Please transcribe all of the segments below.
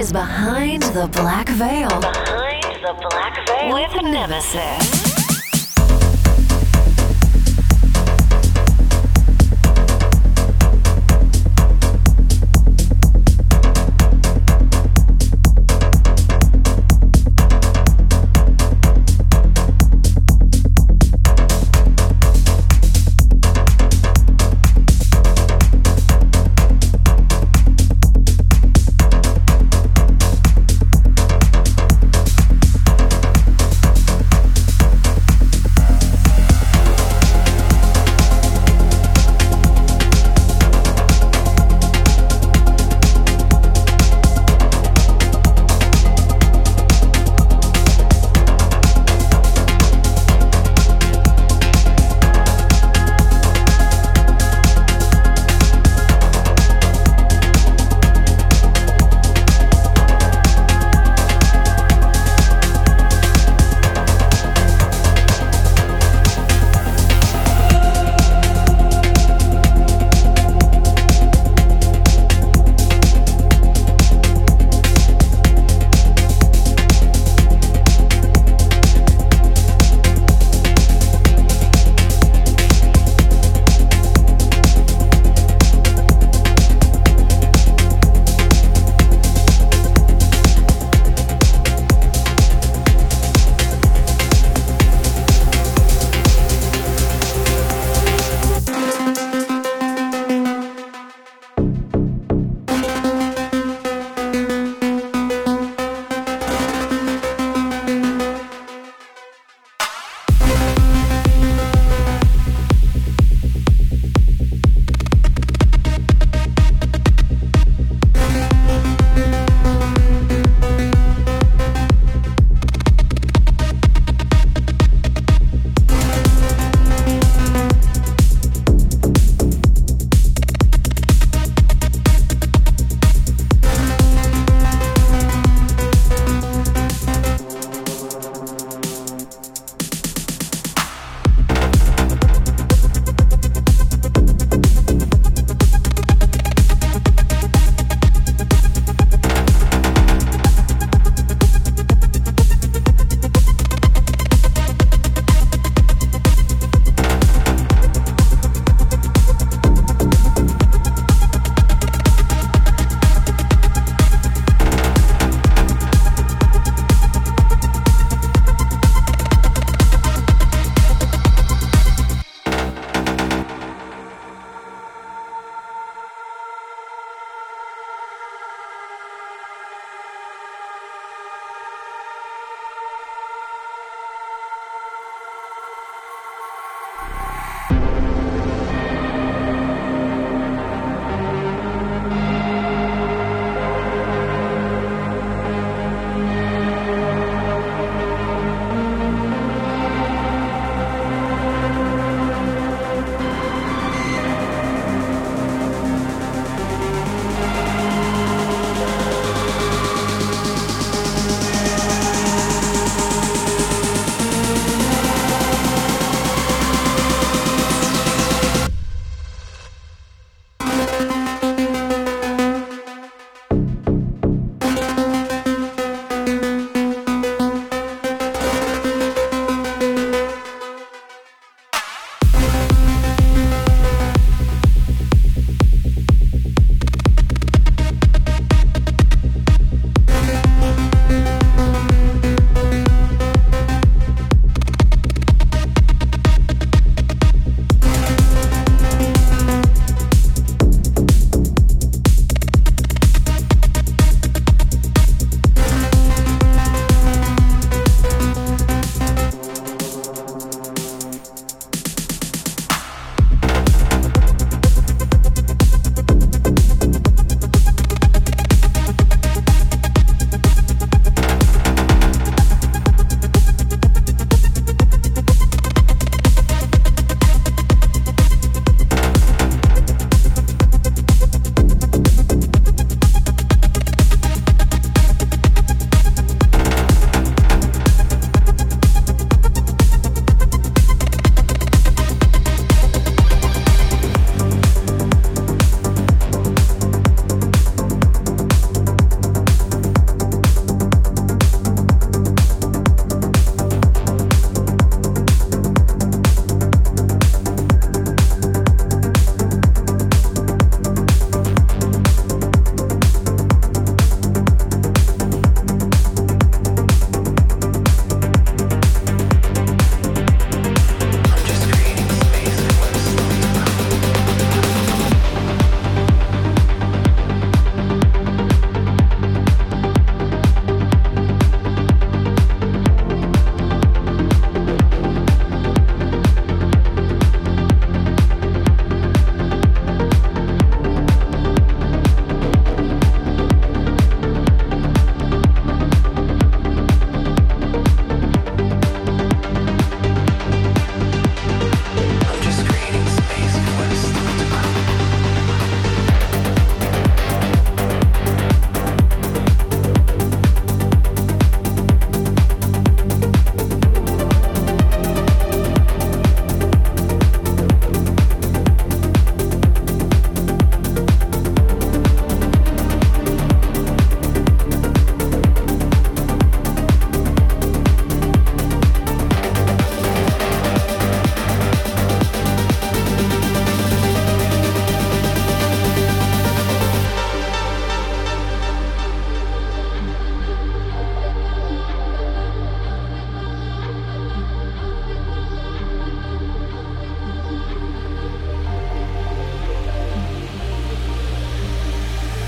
Is Behind the Black Veil. Behind the Black Veil with Nemesis.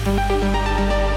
Música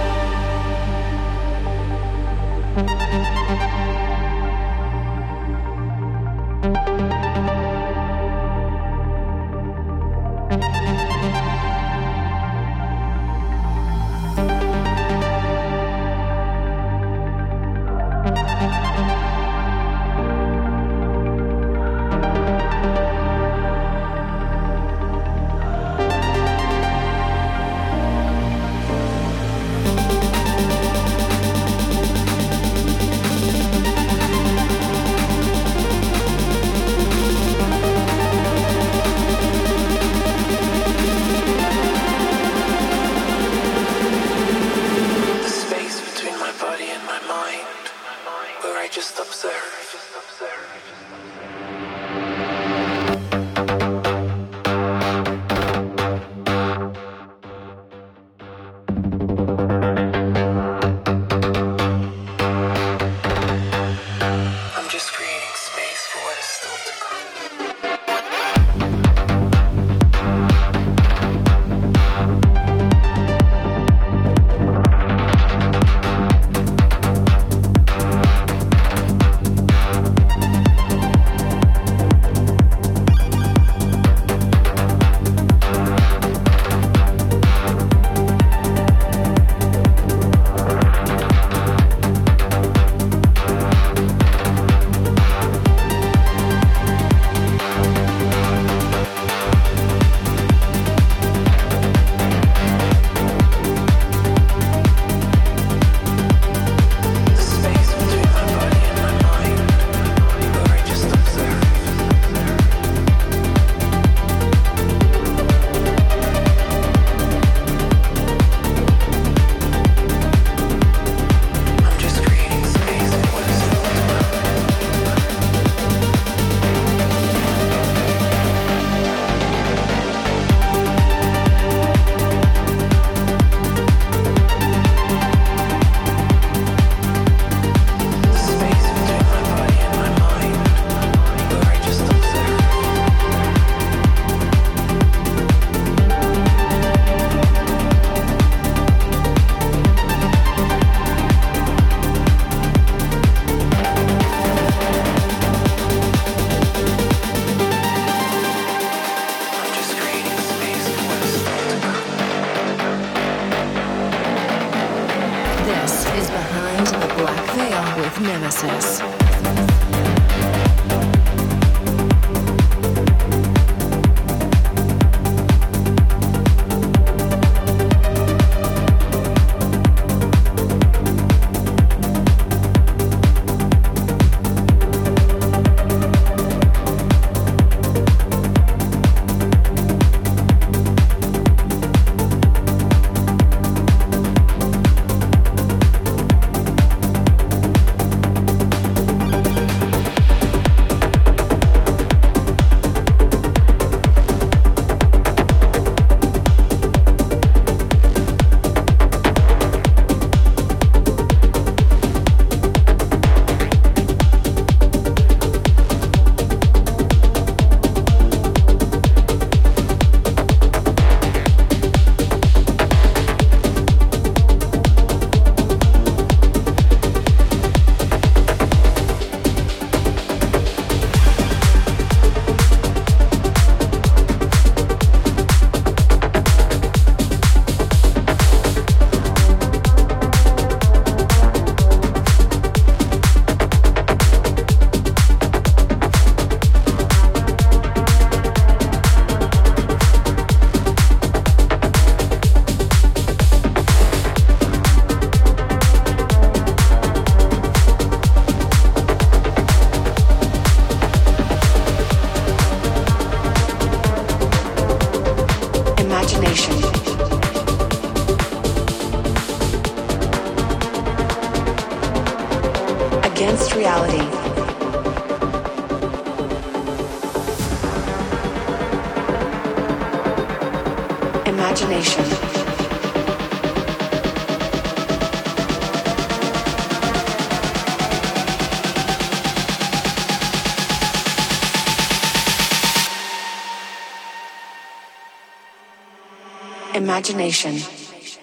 Imagination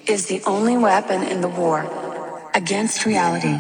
is the only weapon in the war against reality.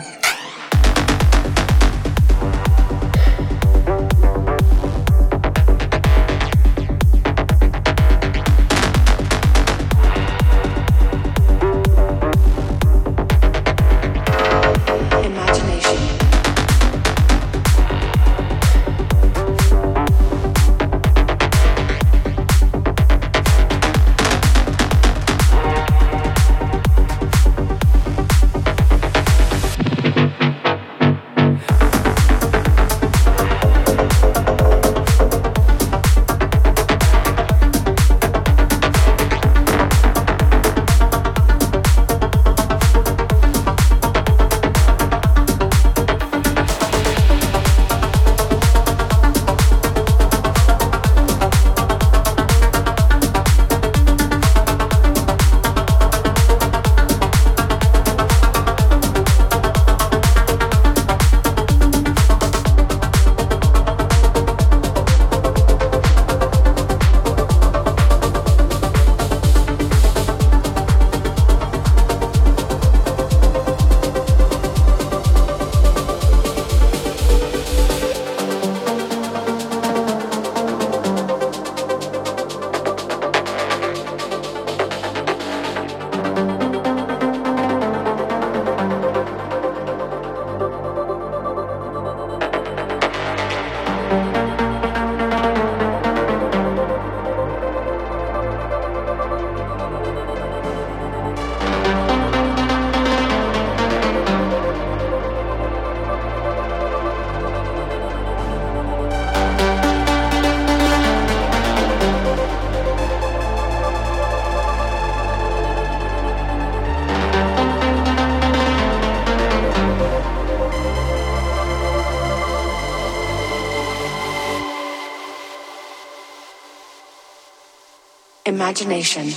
Imagination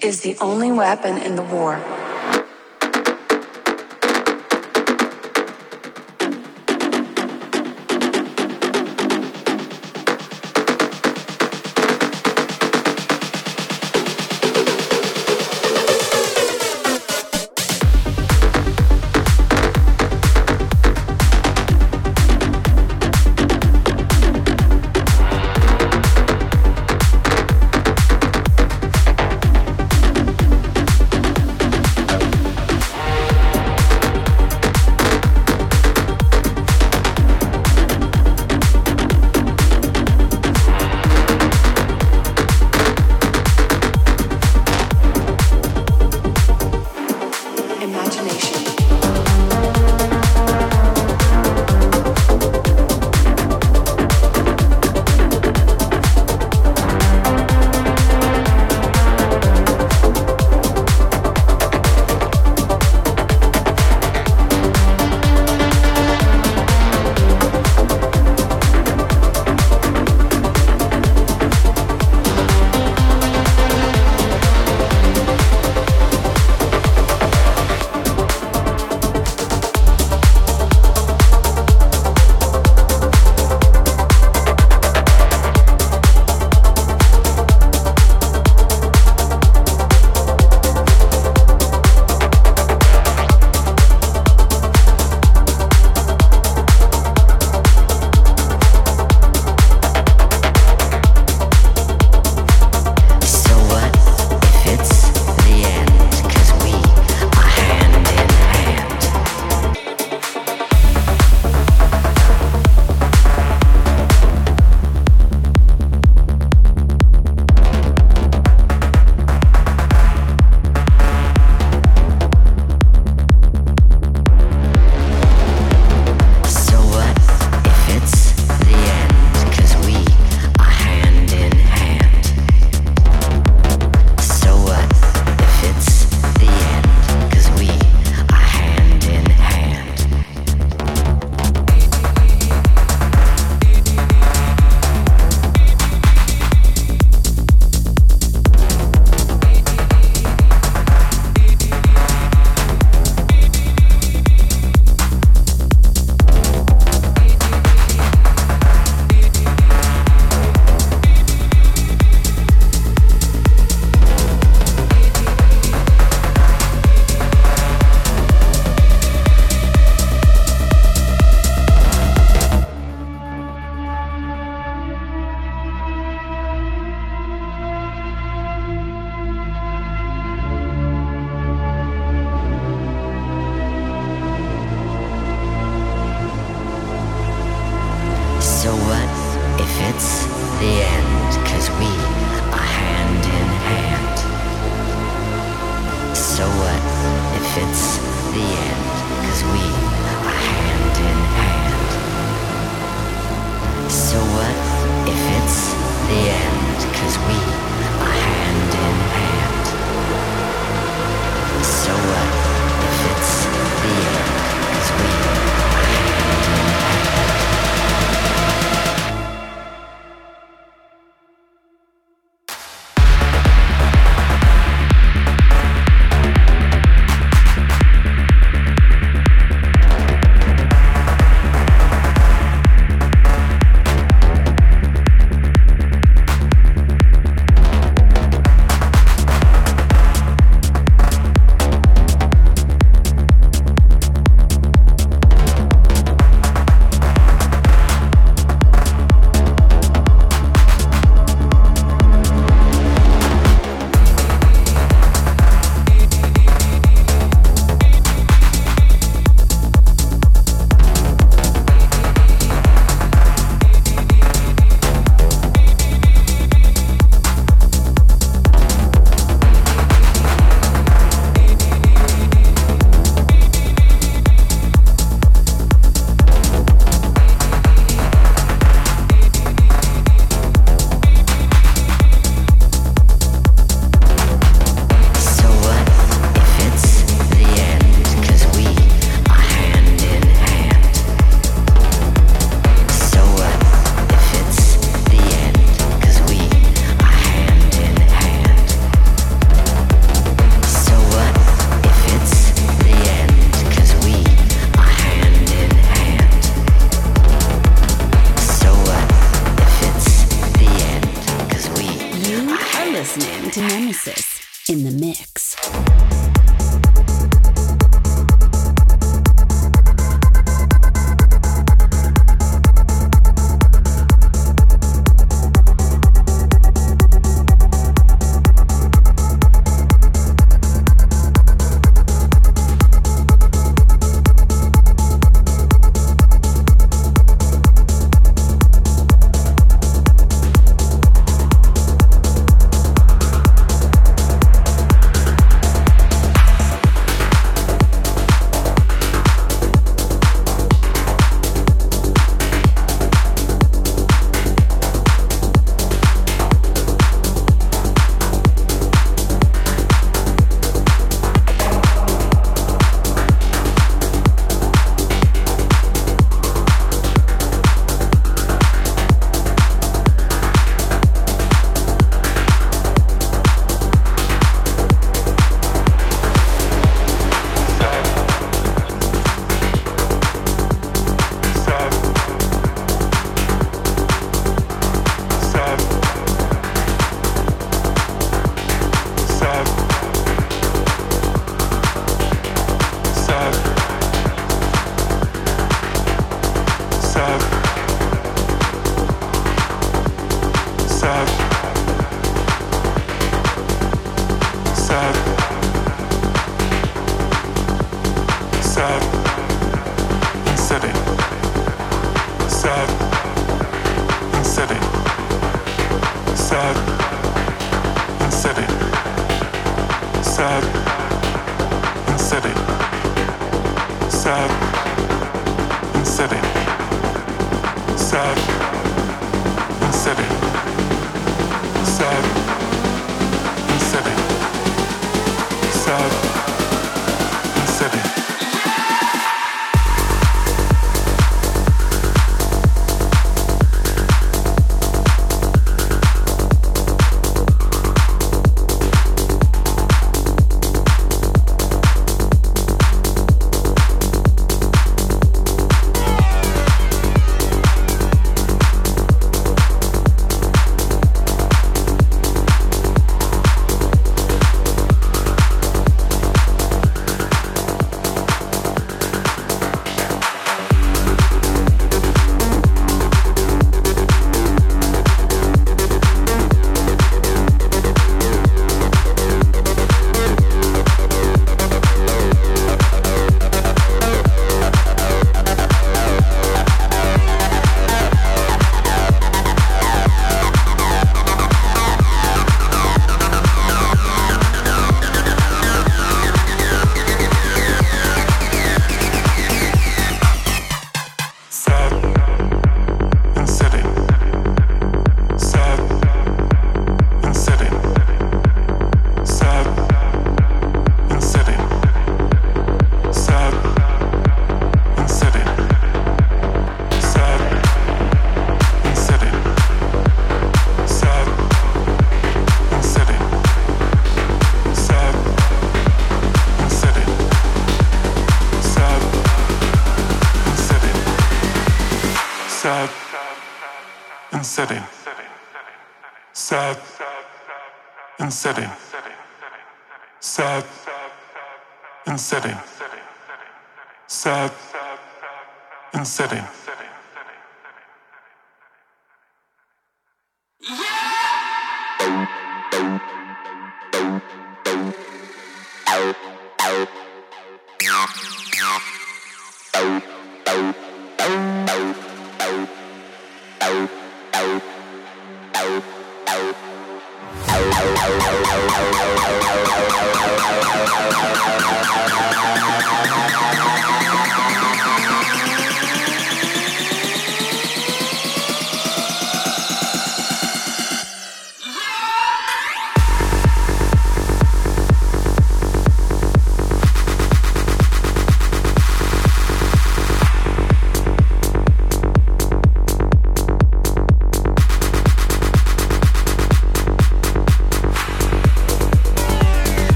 is the only weapon in the war.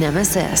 Nemesis.